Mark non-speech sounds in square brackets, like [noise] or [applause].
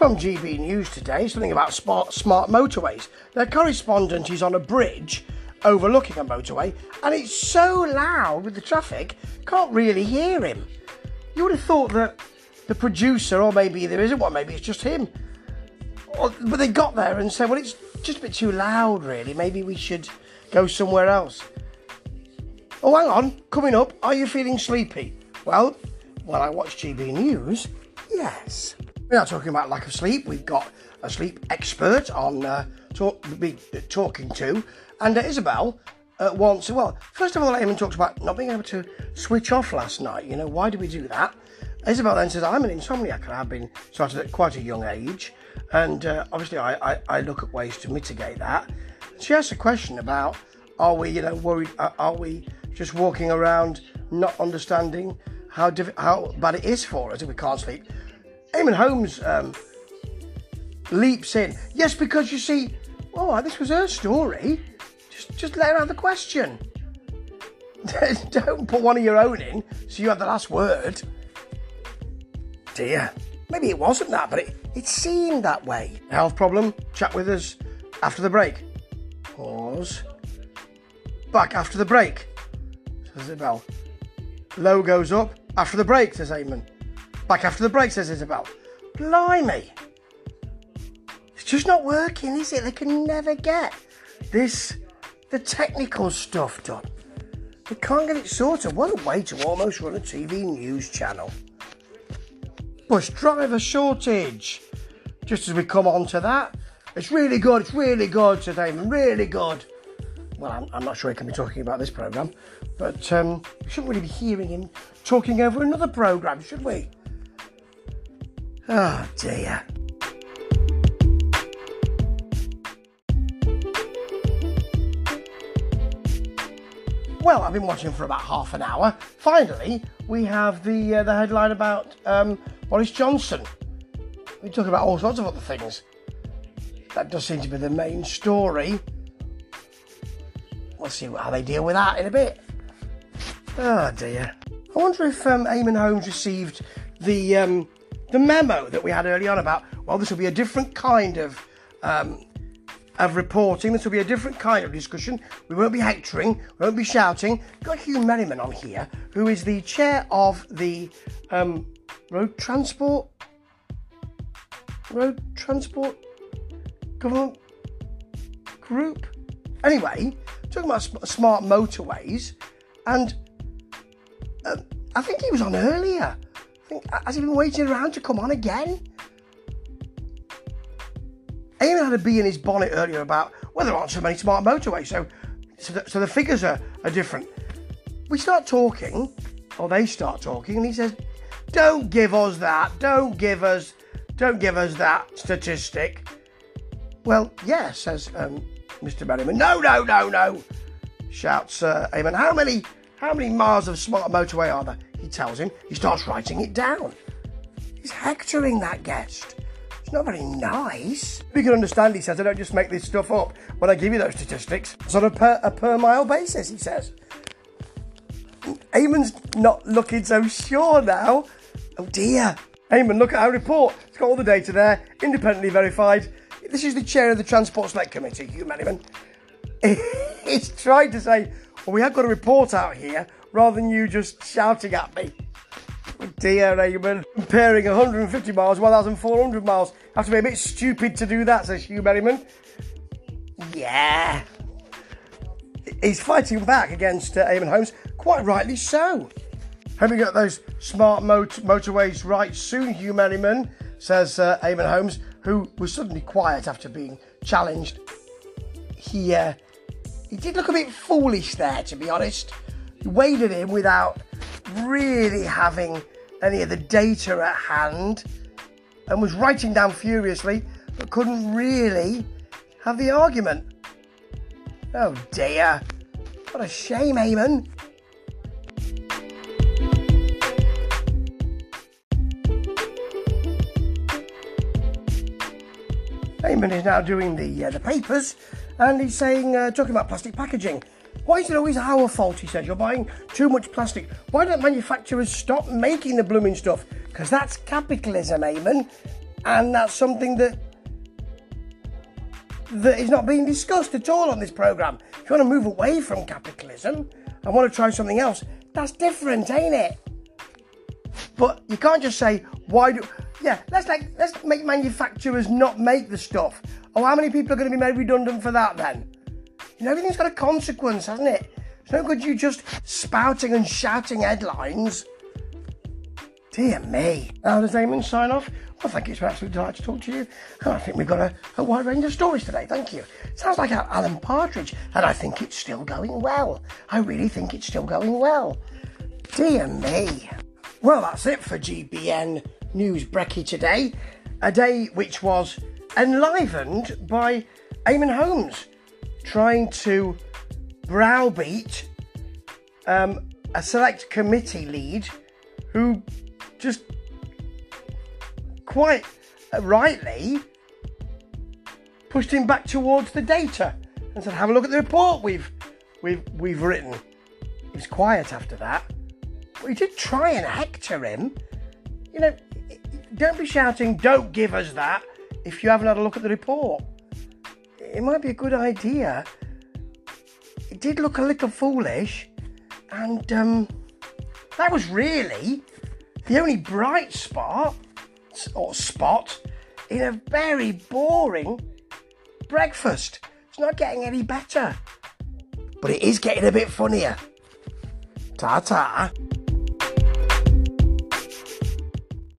From GB News today, something about smart, smart motorways. Their correspondent is on a bridge overlooking a motorway, and it's so loud with the traffic, can't really hear him. You would have thought that the producer, or maybe there isn't one, maybe it's just him. But they got there and said, well, it's just a bit too loud, really. Maybe we should go somewhere else. Oh, hang on, coming up, are you feeling sleepy? Well, when I watch GB News, yes. We're not talking about lack of sleep. We've got a sleep expert on uh, talk, be talking to, and uh, Isabel uh, wants. Well, first of all, Eamonn talks about not being able to switch off last night. You know, why do we do that? Isabel then says, "I'm an insomniac, and I've been started at quite a young age, and uh, obviously I, I, I look at ways to mitigate that." She asks a question about, "Are we, you know, worried? Are, are we just walking around not understanding how diff- how bad it is for us if we can't sleep?" Eamonn Holmes um, leaps in. Yes, because you see, oh, this was her story. Just, just let her have the question. [laughs] Don't put one of your own in so you have the last word. Dear, maybe it wasn't that, but it, it seemed that way. Health problem? Chat with us after the break. Pause. Back after the break, says Isabel. Low goes up after the break, says Eamonn. Back after the break, says Isabel. Blimey. It's just not working, is it? They can never get this, the technical stuff done. They can't get it sorted. What a way to almost run a TV news channel. Bus driver shortage. Just as we come on to that, it's really good, it's really good today, really good. Well, I'm, I'm not sure he can be talking about this programme, but um, we shouldn't really be hearing him talking over another programme, should we? Oh dear. Well, I've been watching for about half an hour. Finally, we have the uh, the headline about um, Boris Johnson. We talk about all sorts of other things. That does seem to be the main story. We'll see how they deal with that in a bit. Oh dear. I wonder if um, Eamonn Holmes received the um, the memo that we had early on about. Well, this will be a different kind of um, of reporting. This will be a different kind of discussion. We won't be hectoring, we won't be shouting. We've got Huw Merriman on here, who is the chair of the um, Road Transport Road Transport Government Group. Anyway, talking about smart motorways, and uh, I think he was on earlier. Has he been waiting around to come on again? Eamonn had a bee in his bonnet earlier about well, there aren't so many smart motorways, so so the, so the figures are, are different. We start talking, or they start talking, and he says, "Don't give us that. Don't give us, don't give us that statistic." Well, yes, says um, Mr. Merriman. No, no, no, no, shouts uh, Eamonn. How many, how many miles of smart motorway are there? He tells him. He starts writing it down. He's hectoring that guest. It's not very nice. You can understand, he says, I don't just make this stuff up when I give you those statistics. It's on a per, a per mile basis, he says. Eamonn's not looking so sure now. Oh dear. Eamonn, look at our report. It's got all the data there, independently verified. This is the chair of the Transport Select Committee, Huw [laughs] Merriman. He's trying to say, well, we have got a report out here rather than you just shouting at me. Dear, Eamonn. Comparing 150 miles, 1,400 miles. Have to be a bit stupid to do that, says Huw Merriman. Yeah. He's fighting back against uh, Eamonn Holmes, quite rightly so. Hoping to get those smart mot- motorways right soon, Huw Merriman, says uh, Eamonn Holmes, who was suddenly quiet after being challenged. He, uh, he did look a bit foolish there, to be honest. Waded in without really having any of the data at hand and was writing down furiously, but couldn't really have the argument. Oh dear. What a shame, Eamonn. Eamonn is now doing the uh, the papers, and he's saying, uh, talking about plastic packaging. Why is it always our fault? He says you're buying too much plastic. Why don't manufacturers stop making the blooming stuff? Because that's capitalism, Eamonn. and that's something that that is not being discussed at all on this program. If you want to move away from capitalism and want to try something else, that's different, ain't it? But you can't just say, why do yeah, let's like let's make manufacturers not make the stuff. Oh, how many people are going to be made redundant for that then? You know, everything's got a consequence, hasn't it? It's no good you just spouting and shouting headlines. Dear me. How does Eamonn sign off? Well, thank you. It's absolute delight to talk to you. And I think we've got a, a wide range of stories today. Thank you. Sounds like Alan Partridge, and I think it's still going well. I really think it's still going well. Dear me. Well, that's it for GBN News Brekkie today. A day which was enlivened by Eamonn Holmes trying to browbeat um, a select committee lead who just quite rightly pushed him back towards the data and said, "Have a look at the report we've we've we've written." He was quiet after that. But he did try and hector him. You know, don't be shouting, "Don't give us that!" if you haven't had a look at the report. It might be a good idea. It did look a little foolish, and um, that was really the only bright spot or spot in a very boring breakfast. It's not getting any better, but it is getting a bit funnier. Ta ta.